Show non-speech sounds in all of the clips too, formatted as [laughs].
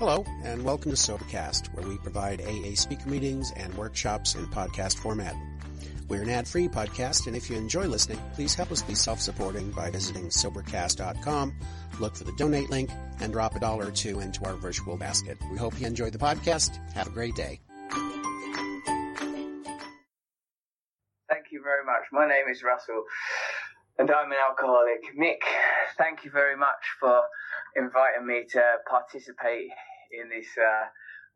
Hello, and welcome to Sobercast, where we provide AA speaker meetings and workshops in podcast format. We're an ad-free podcast, and if you enjoy listening, please help us be self-supporting by visiting Sobercast.com, look for the donate link, and drop a dollar or two into our virtual basket. We hope you enjoy the podcast. Have a great day. Thank you very much. My name is Russell, and I'm an alcoholic. Mick, thank you very much for inviting me to participate in this uh,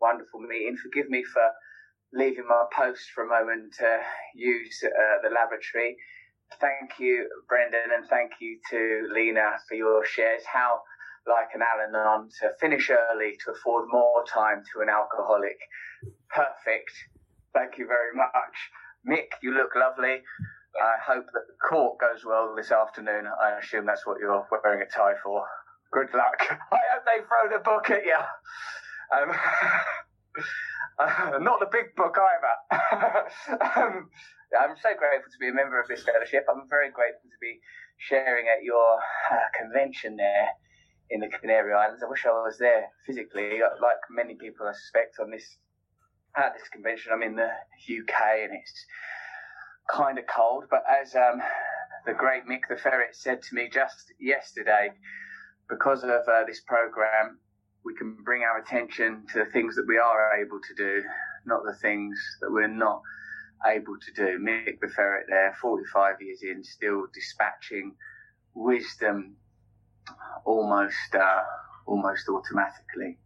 wonderful meeting. Forgive me for leaving my post for a moment to use uh, the lavatory. Thank you, Brendan, and thank you to Lena for your shares. How like an Al Anon to finish early to afford more time to an alcoholic. Perfect. Thank you very much. Mick, you look lovely. I hope that the court goes well this afternoon. I assume that's what you're wearing a tie for. Good luck. [laughs] I hope they throw the book at you. Um, [laughs] uh, not the big book either. [laughs] um, I'm so grateful to be a member of this fellowship. I'm very grateful to be sharing at your uh, convention there in the Canary Islands. I wish I was there physically, like many people I suspect on this at this convention. I'm in the UK and it's kind of cold, but as um, the great Mick the Ferret said to me just yesterday, because of uh, this program, we can bring our attention to the things that we are able to do, not the things that we're not able to do. Mick the Ferret there, 45 years in, still dispatching wisdom almost, uh, almost automatically.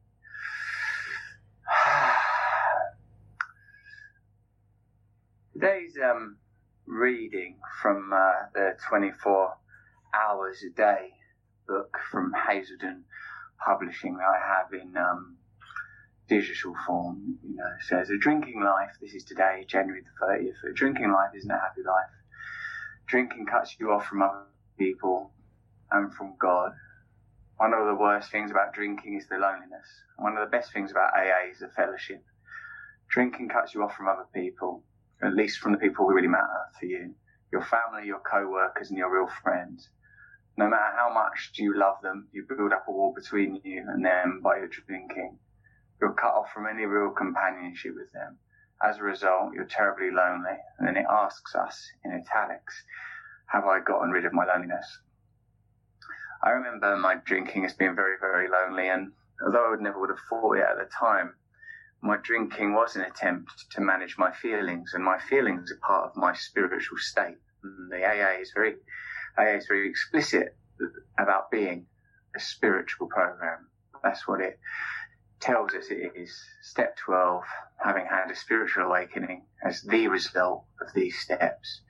[sighs] Today's um, reading from uh, the 24 Hours a Day book from Hazelden Publishing that I have in um, digital form, you know, says a drinking life, this is today, January the 30th, a drinking life isn't a happy life. Drinking cuts you off from other people and from God. One of the worst things about drinking is the loneliness. One of the best things about AA is the fellowship. Drinking cuts you off from other people, at least from the people who really matter for you. Your family, your co-workers and your real friends no matter how much you love them, you build up a wall between you and them by your drinking. You're cut off from any real companionship with them. As a result, you're terribly lonely. And then it asks us in italics, have I gotten rid of my loneliness? I remember my drinking as being very, very lonely. And although I would never would have thought it at the time, my drinking was an attempt to manage my feelings and my feelings are part of my spiritual state. And the AA is very AA is very explicit about being a spiritual program. That's what it tells us it is. Step 12, having had a spiritual awakening as the result of these steps.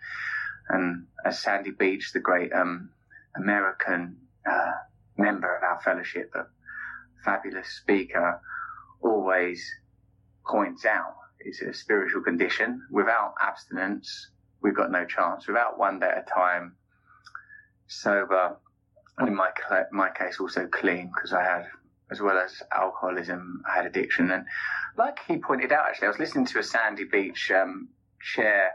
And as Sandy Beach, the great um, American uh, member of our fellowship, a fabulous speaker, always points out, it's a spiritual condition. Without abstinence, we've got no chance. Without one day at a time, sober, and in my my case also clean because I had as well as alcoholism, I had addiction. And like he pointed out, actually, I was listening to a Sandy Beach um, share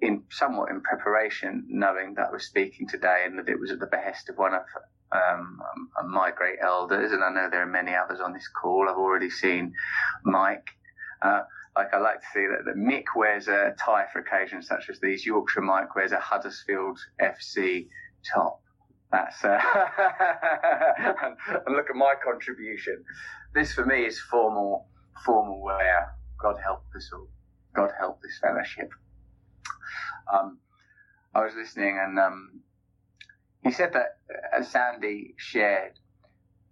in somewhat in preparation, knowing that I was speaking today and that it was at the behest of one of um, my great elders. And I know there are many others on this call. I've already seen Mike. Uh, like I like to see that, that Mick wears a tie for occasions such as these. Yorkshire Mike wears a Huddersfield FC top. That's uh, [laughs] and, look at my contribution. This for me is formal, formal wear. God help us all. God help this fellowship. Um, I was listening, and um, he said that as uh, Sandy shared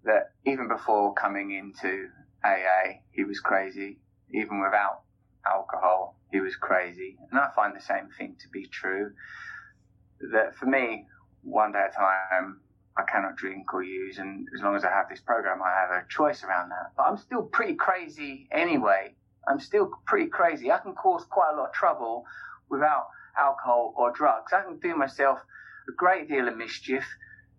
that even before coming into AA, he was crazy. Even without alcohol, he was crazy, and I find the same thing to be true. That for me, one day at a time. I cannot drink or use, and as long as I have this program, I have a choice around that. But I'm still pretty crazy anyway. I'm still pretty crazy. I can cause quite a lot of trouble without alcohol or drugs. I can do myself a great deal of mischief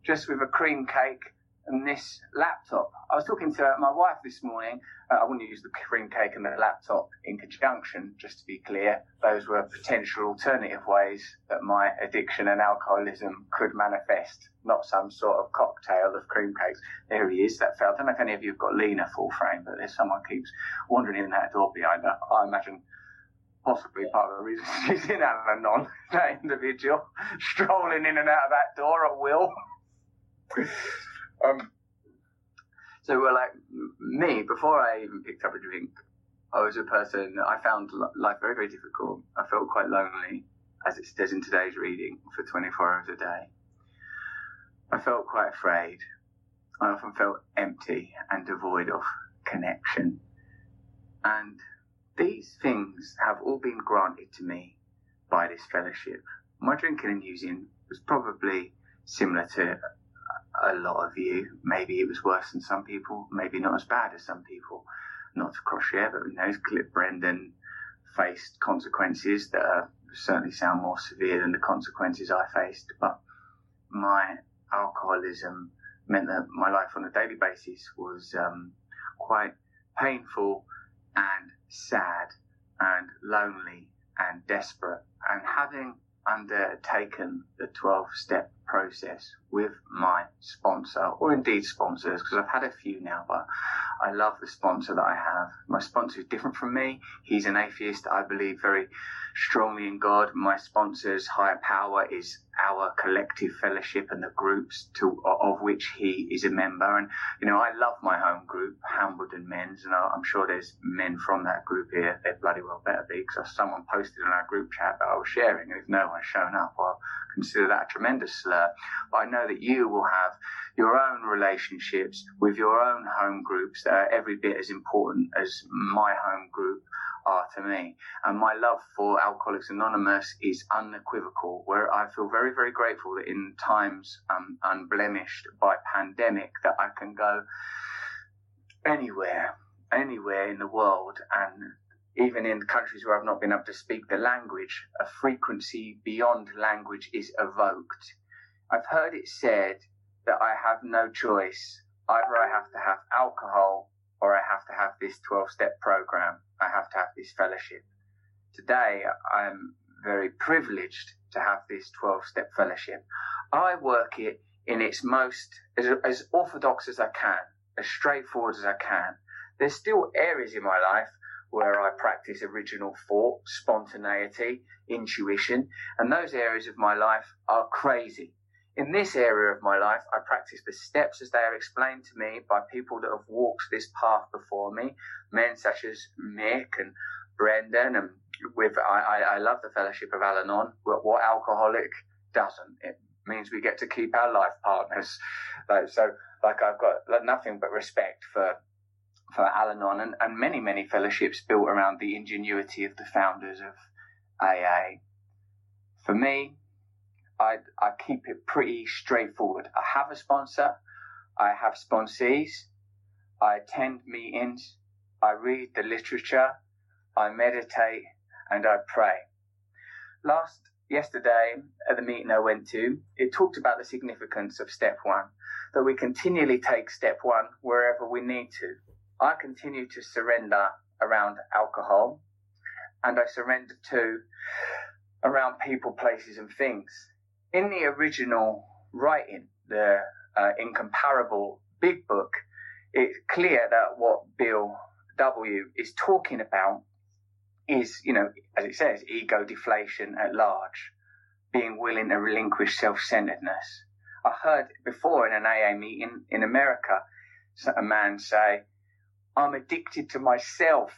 just with a cream cake and this laptop. I was talking to my wife this morning. Uh, I wouldn't use the cream cake and the laptop in conjunction, just to be clear. Those were potential alternative ways that my addiction and alcoholism could manifest, not some sort of cocktail of cream cakes. There he is, that fell. I don't know if any of you have got Lena full frame, but there's someone keeps wandering in that door behind her. I imagine possibly part of the reason [laughs] she's in Al Anon, that individual, [laughs] strolling in and out of that door at will. [laughs] Um, so, well, like me, before I even picked up a drink, I was a person, I found life very, very difficult. I felt quite lonely, as it says in today's reading, for 24 hours a day. I felt quite afraid. I often felt empty and devoid of connection. And these things have all been granted to me by this fellowship. My drinking and using was probably similar to a lot of you. Maybe it was worse than some people, maybe not as bad as some people. Not to cross share, but you know, Clip Brendan faced consequences that are, certainly sound more severe than the consequences I faced. But my alcoholism meant that my life on a daily basis was um, quite painful and sad and lonely and desperate. And having undertaken the 12 step process with my sponsor, or indeed sponsors, because I've had a few now, but I love the sponsor that I have. My sponsor is different from me. He's an atheist. I believe very strongly in God. My sponsor's higher power is our collective fellowship and the groups to of which he is a member. And you know, I love my home group, Hambledon Men's, and I'm sure there's men from that group here. They bloody well better be, because someone posted in our group chat that I was sharing, and if no one's shown up, I'll consider that a tremendous slur. But I know that you will have your own relationships with your own home groups that are every bit as important as my home group are to me. And my love for Alcoholics Anonymous is unequivocal, where I feel very, very grateful that in times um, unblemished by pandemic that I can go anywhere, anywhere in the world and even in countries where I've not been able to speak the language, a frequency beyond language is evoked. I've heard it said that I have no choice. Either I have to have alcohol or I have to have this 12 step program. I have to have this fellowship. Today, I'm very privileged to have this 12 step fellowship. I work it in its most, as, as orthodox as I can, as straightforward as I can. There's still areas in my life where I practice original thought, spontaneity, intuition, and those areas of my life are crazy. In this area of my life, I practice the steps as they are explained to me by people that have walked this path before me, men such as Mick and Brendan, and with I, I, I love the fellowship of Al-Anon. What, what alcoholic doesn't? It means we get to keep our life partners. Like, so, like I've got nothing but respect for for Al-Anon and, and many, many fellowships built around the ingenuity of the founders of AA. For me, I, I keep it pretty straightforward. I have a sponsor, I have sponsees, I attend meetings, I read the literature, I meditate, and I pray. Last yesterday at the meeting I went to, it talked about the significance of step one, that we continually take step one wherever we need to. I continue to surrender around alcohol and I surrender to around people, places, and things. In the original writing, the uh, incomparable big book, it's clear that what Bill W is talking about is, you know, as it says, ego deflation at large, being willing to relinquish self centeredness. I heard before in an AA meeting in America, a man say, I'm addicted to myself.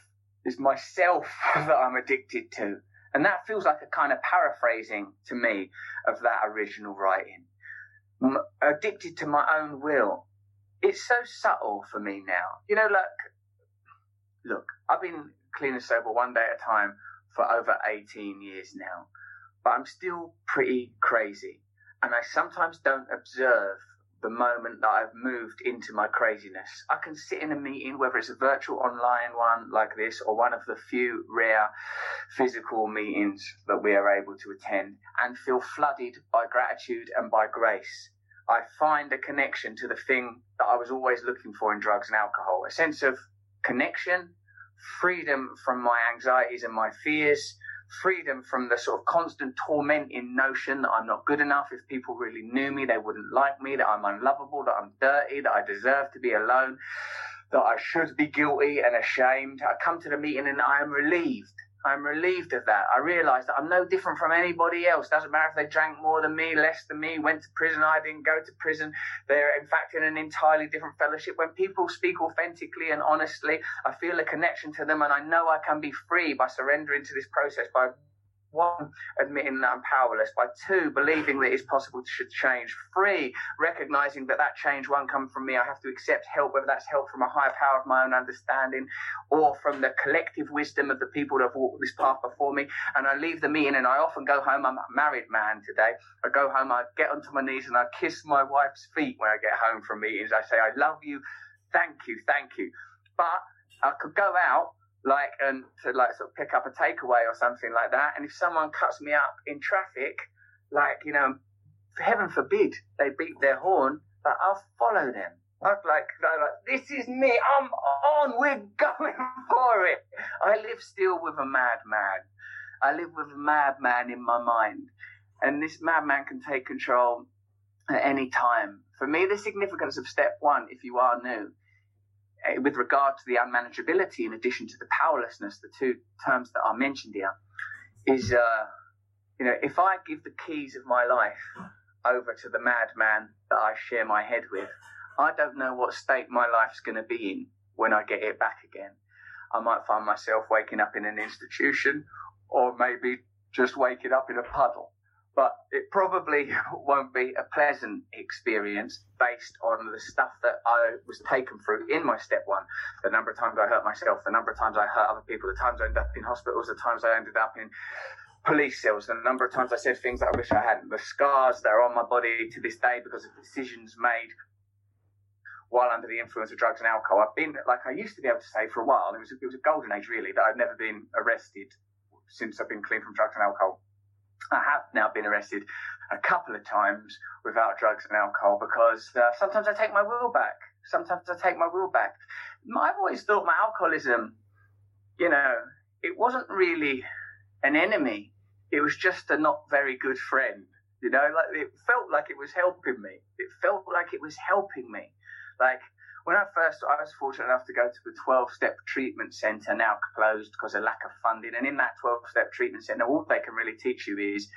It's myself [laughs] that I'm addicted to. And that feels like a kind of paraphrasing to me of that original writing. I'm addicted to my own will. It's so subtle for me now. You know, like, look, I've been clean and sober one day at a time for over 18 years now, but I'm still pretty crazy. And I sometimes don't observe the moment that I've moved into my craziness. I can sit in a meeting, whether it's a virtual online one like this or one of the few rare physical meetings that we are able to attend, and feel flooded by gratitude and by grace. I find a connection to the thing that I was always looking for in drugs and alcohol a sense of connection, freedom from my anxieties and my fears, freedom from the sort of constant tormenting notion that I'm not good enough. If people really knew me, they wouldn't like me, that I'm unlovable, that I'm dirty, that I deserve to be alone, that I should be guilty and ashamed. I come to the meeting and I am relieved I'm relieved of that. I realise that I'm no different from anybody else. Doesn't matter if they drank more than me, less than me, went to prison, I didn't go to prison. They're in fact in an entirely different fellowship. When people speak authentically and honestly, I feel a connection to them and I know I can be free by surrendering to this process, by one, admitting that I'm powerless. By two, believing that it's possible to change. Three, recognizing that that change won't come from me. I have to accept help, whether that's help from a higher power of my own understanding or from the collective wisdom of the people that have walked this path before me. And I leave the meeting and I often go home. I'm a married man today. I go home, I get onto my knees and I kiss my wife's feet when I get home from meetings. I say, I love you. Thank you. Thank you. But I could go out like and to like sort of pick up a takeaway or something like that. And if someone cuts me up in traffic, like you know, heaven forbid they beat their horn, like I'll follow them. I'd like, like, this is me. I'm on. We're [laughs] going for it. I live still with a madman. I live with a madman in my mind, and this madman can take control at any time. For me, the significance of step one, if you are new, with regard to the unmanageability, in addition to the powerlessness, the two terms that are mentioned here, is uh, you know if I give the keys of my life over to the madman that I share my head with, I don't know what state my life's going to be in when I get it back again. I might find myself waking up in an institution, or maybe just waking up in a puddle but it probably [laughs] won't be a pleasant experience based on the stuff that I was taken through in my step one. The number of times I hurt myself, the number of times I hurt other people, the times I ended up in hospitals, the times I ended up in police cells, the number of times I said things that I wish I hadn't, the scars that are on my body to this day because of decisions made while under the influence of drugs and alcohol. I've been, like I used to be able to say for a while, it was, it was a golden age really, that I've never been arrested since I've been clean from drugs and alcohol I have now been arrested a couple of times without drugs and alcohol because uh, sometimes I take my will back. Sometimes I take my will back. I've always thought my alcoholism, you know, it wasn't really an enemy. It was just a not very good friend. You know, like it felt like it was helping me. It felt like it was helping me. Like when I first, I was fortunate enough to go to the 12 step treatment center, now closed because of lack of funding. And in that 12 step treatment center, all they can really teach you is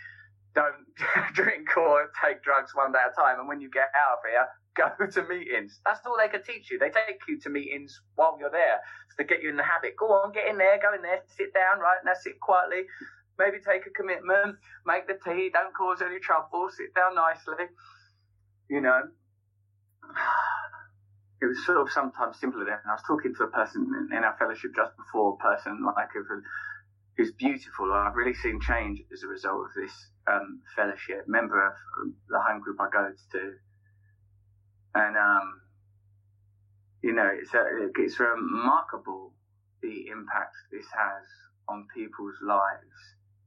don't [laughs] drink or take drugs one day at a time. And when you get out of here, go [laughs] to meetings. That's all they can teach you. They take you to meetings while you're there to get you in the habit. Go on, get in there, go in there, sit down, right? Now sit quietly. Maybe take a commitment, make the tea, don't cause any trouble, sit down nicely. You know, [sighs] [sighs] it was sort of sometimes simpler then. I was talking to a person in our fellowship just before, a person like who's beautiful. I've really seen change as a result of this um, fellowship. Member of the home group I go to, and um, you know, it's a, it's remarkable the impact this has on people's lives.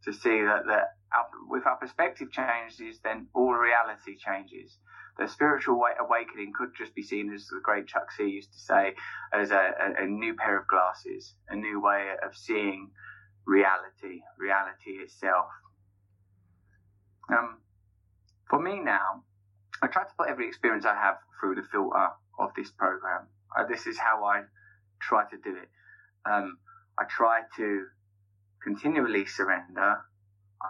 To see that that with our perspective changes, then all reality changes the spiritual awakening could just be seen as the great Chuck C used to say, as a, a, a new pair of glasses, a new way of seeing reality, reality itself. Um, for me now, I try to put every experience I have through the filter of this program. Uh, this is how I try to do it. Um, I try to continually surrender.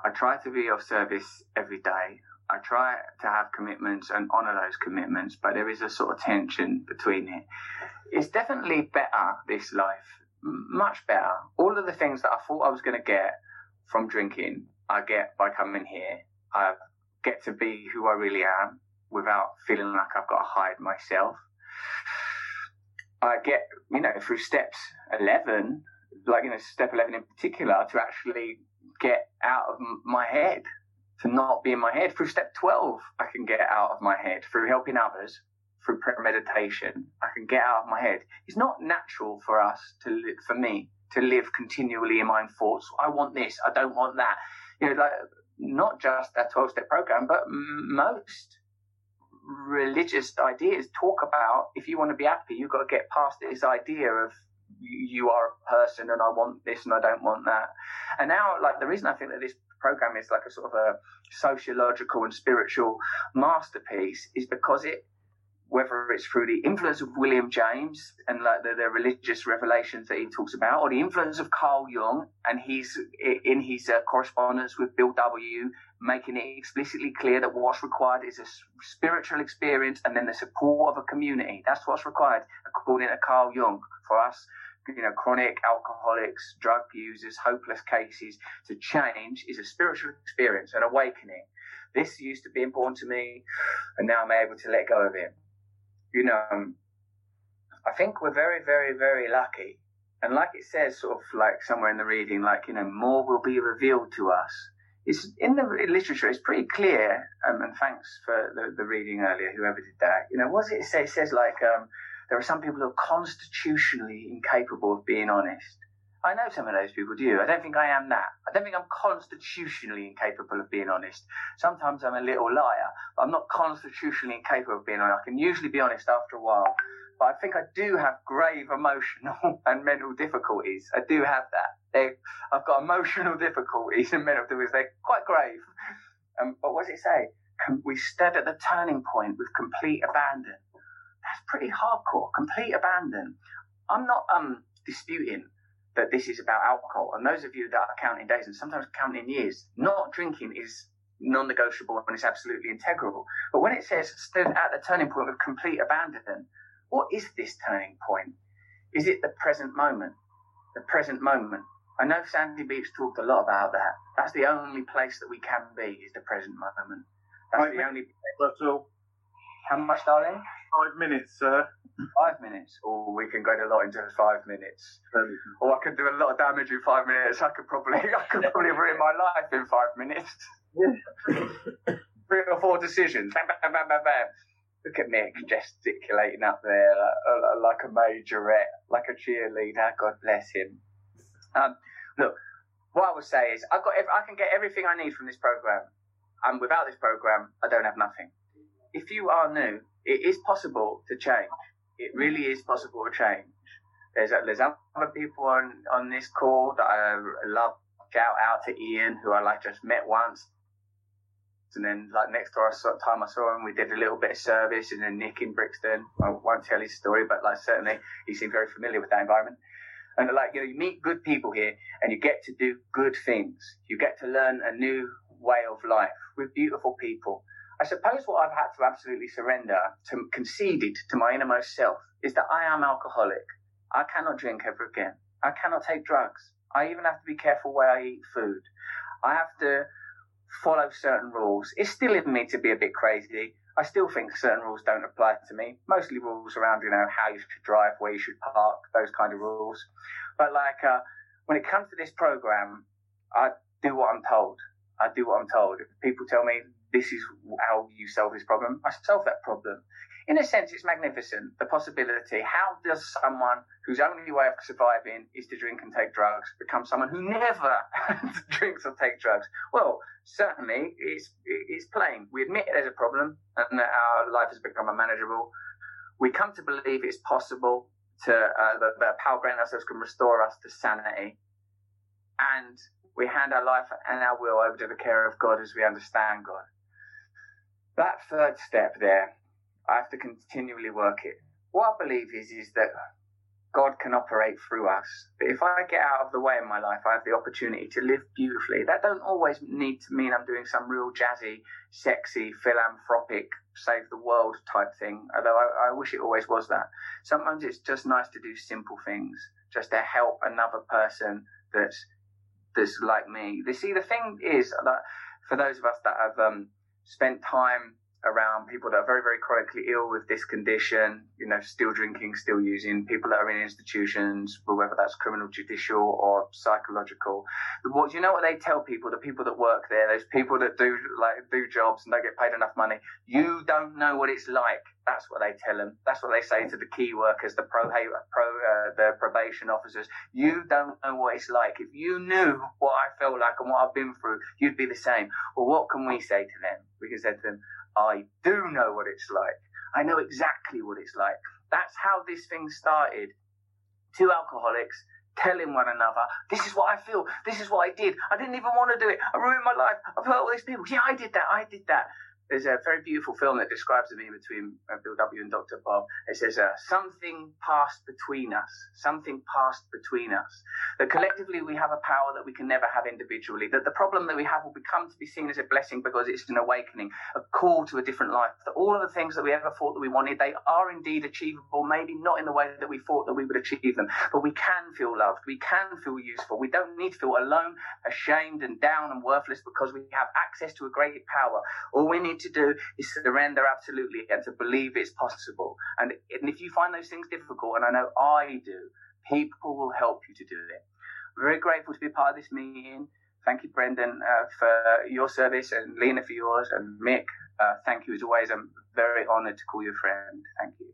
I try to be of service every day. I try to have commitments and honor those commitments, but there is a sort of tension between it. It's definitely better, this life, much better. All of the things that I thought I was going to get from drinking, I get by coming here. I get to be who I really am without feeling like I've got to hide myself. I get, you know, through steps 11, like, you know, step 11 in particular, to actually get out of my head to not be in my head. Through step 12, I can get out of my head. Through helping others, through premeditation, I can get out of my head. It's not natural for us to live, for me, to live continually in my own thoughts. I want this, I don't want that. You know, like, not just that 12 step program, but most religious ideas talk about if you want to be happy, you've got to get past this idea of you are a person and I want this and I don't want that. And now, like, the reason I think that this program is like a sort of a sociological and spiritual masterpiece is because it whether it's through the influence of William James and like the, the, religious revelations that he talks about, or the influence of Carl Jung and he's in his uh, correspondence with Bill W, making it explicitly clear that what's required is a spiritual experience and then the support of a community. That's what's required, according to Carl Jung, for us, you know, chronic alcoholics, drug users, hopeless cases to change is a spiritual experience, an awakening. This used to be important to me, and now I'm able to let go of it you know, um, I think we're very, very, very lucky. And like it says, sort of like somewhere in the reading, like, you know, more will be revealed to us. It's in the literature, it's pretty clear. Um, and thanks for the, the, reading earlier, whoever did that. You know, what does it say? It says like, um, there are some people who are constitutionally incapable of being honest. I know some of those people do. I don't think I am that. I don't think I'm constitutionally incapable of being honest. Sometimes I'm a little liar, but I'm not constitutionally incapable of being honest. I can usually be honest after a while. But I think I do have grave emotional [laughs] and mental difficulties. I do have that. They, I've got emotional [laughs] difficulties and mental difficulties. They're quite grave. Um, but what does it say? We stood at the turning point with complete abandon. That's pretty hardcore. Complete abandon. I'm not um, disputing that this is about alcohol. And those of you that are counting days and sometimes counting years, not drinking is non-negotiable and it's absolutely integral. But when it says stood at the turning point of complete abandon, what is this turning point? Is it the present moment? The present moment. I know Sandy Beach talked a lot about that. That's the only place that we can be is the present moment. That's the only place. All. How much, darling? Five minutes, sir. Five minutes, or we can go a lot into five minutes, or I could do a lot of damage in five minutes. I could probably, [laughs] I could probably ruin my life in five minutes. [laughs] Three or four decisions. Bam, bam, bam, bam, bam. Look at Mick gesticulating up there like, like a majorette, like a cheerleader. God bless him. Um, look, what I would say is I've got, I can get everything I need from this program, and without this program, I don't have nothing. If you are new, it is possible to change it really is possible to change. There's there's other people on on this call that I love. Shout out to Ian, who I like just met once, and then like next time I saw him, we did a little bit of service, and then Nick in Brixton. I won't tell his story, but like certainly he seemed very familiar with that environment. And like you know, you meet good people here, and you get to do good things. You get to learn a new way of life with beautiful people. I suppose what I've had to absolutely surrender, to conceded to my innermost self, is that I am alcoholic. I cannot drink ever again. I cannot take drugs. I even have to be careful where I eat food. I have to follow certain rules. It's still in me to be a bit crazy. I still think certain rules don't apply to me. Mostly rules around, you know, how you should drive, where you should park, those kind of rules. But like, uh, when it comes to this program, I do what I'm told. I do what I'm told. If people tell me this is how you solve this problem. I solve that problem. In a sense, it's magnificent. The possibility. How does someone whose only way of surviving is to drink and take drugs become someone who never [laughs] drinks or takes drugs? Well, certainly it's, it's plain. We admit there's a problem and that our life has become unmanageable. We come to believe it's possible to, uh, that, that power grant ourselves can restore us to sanity. And we hand our life and our will over to the care of God as we understand God that third step there, I have to continually work it. What I believe is, is that God can operate through us. But if I get out of the way in my life, I have the opportunity to live beautifully. That don't always need to mean I'm doing some real jazzy, sexy, philanthropic, save the world type thing. Although I, I wish it always was that. Sometimes it's just nice to do simple things, just to help another person that's that's like me. You see, the thing is that for those of us that have um, spent time around people that are very, very chronically ill with this condition, you know, still drinking, still using, people that are in institutions, whether that's criminal, judicial, or psychological. What you know what they tell people, the people that work there, those people that do like do jobs and don't get paid enough money, you don't know what it's like. That's what they tell them. That's what they say to the key workers, the pro, pro uh, the probation officers. You don't know what it's like. If you knew what I felt like and what I've been through, you'd be the same. Well, what can we say to them? We can say to them, I do know what it's like. I know exactly what it's like. That's how this thing started. Two alcoholics telling one another, this is what I feel, this is what I did. I didn't even want to do it. I ruined my life. I've hurt all these people. Yeah, I did that. I did that. There's a very beautiful film that describes the meeting between uh, Bill W. and Dr. Bob. It says, uh, something passed between us. Something passed between us. That collectively we have a power that we can never have individually. That the problem that we have will become to be seen as a blessing because it's an awakening, a call to a different life. That all of the things that we ever thought that we wanted, they are indeed achievable, maybe not in the way that we thought that we would achieve them, but we can feel loved. We can feel useful. We don't need to feel alone, ashamed and down and worthless because we have access to a great power. All we need need to do is surrender absolutely and to believe it's possible. And, and if you find those things difficult, and I know I do, people will help you to do it. very grateful to be part of this meeting. Thank you, Brendan, uh, for your service, and Lena for yours, and Mick. Uh, thank you as always. I'm very honoured to call you a friend. Thank you.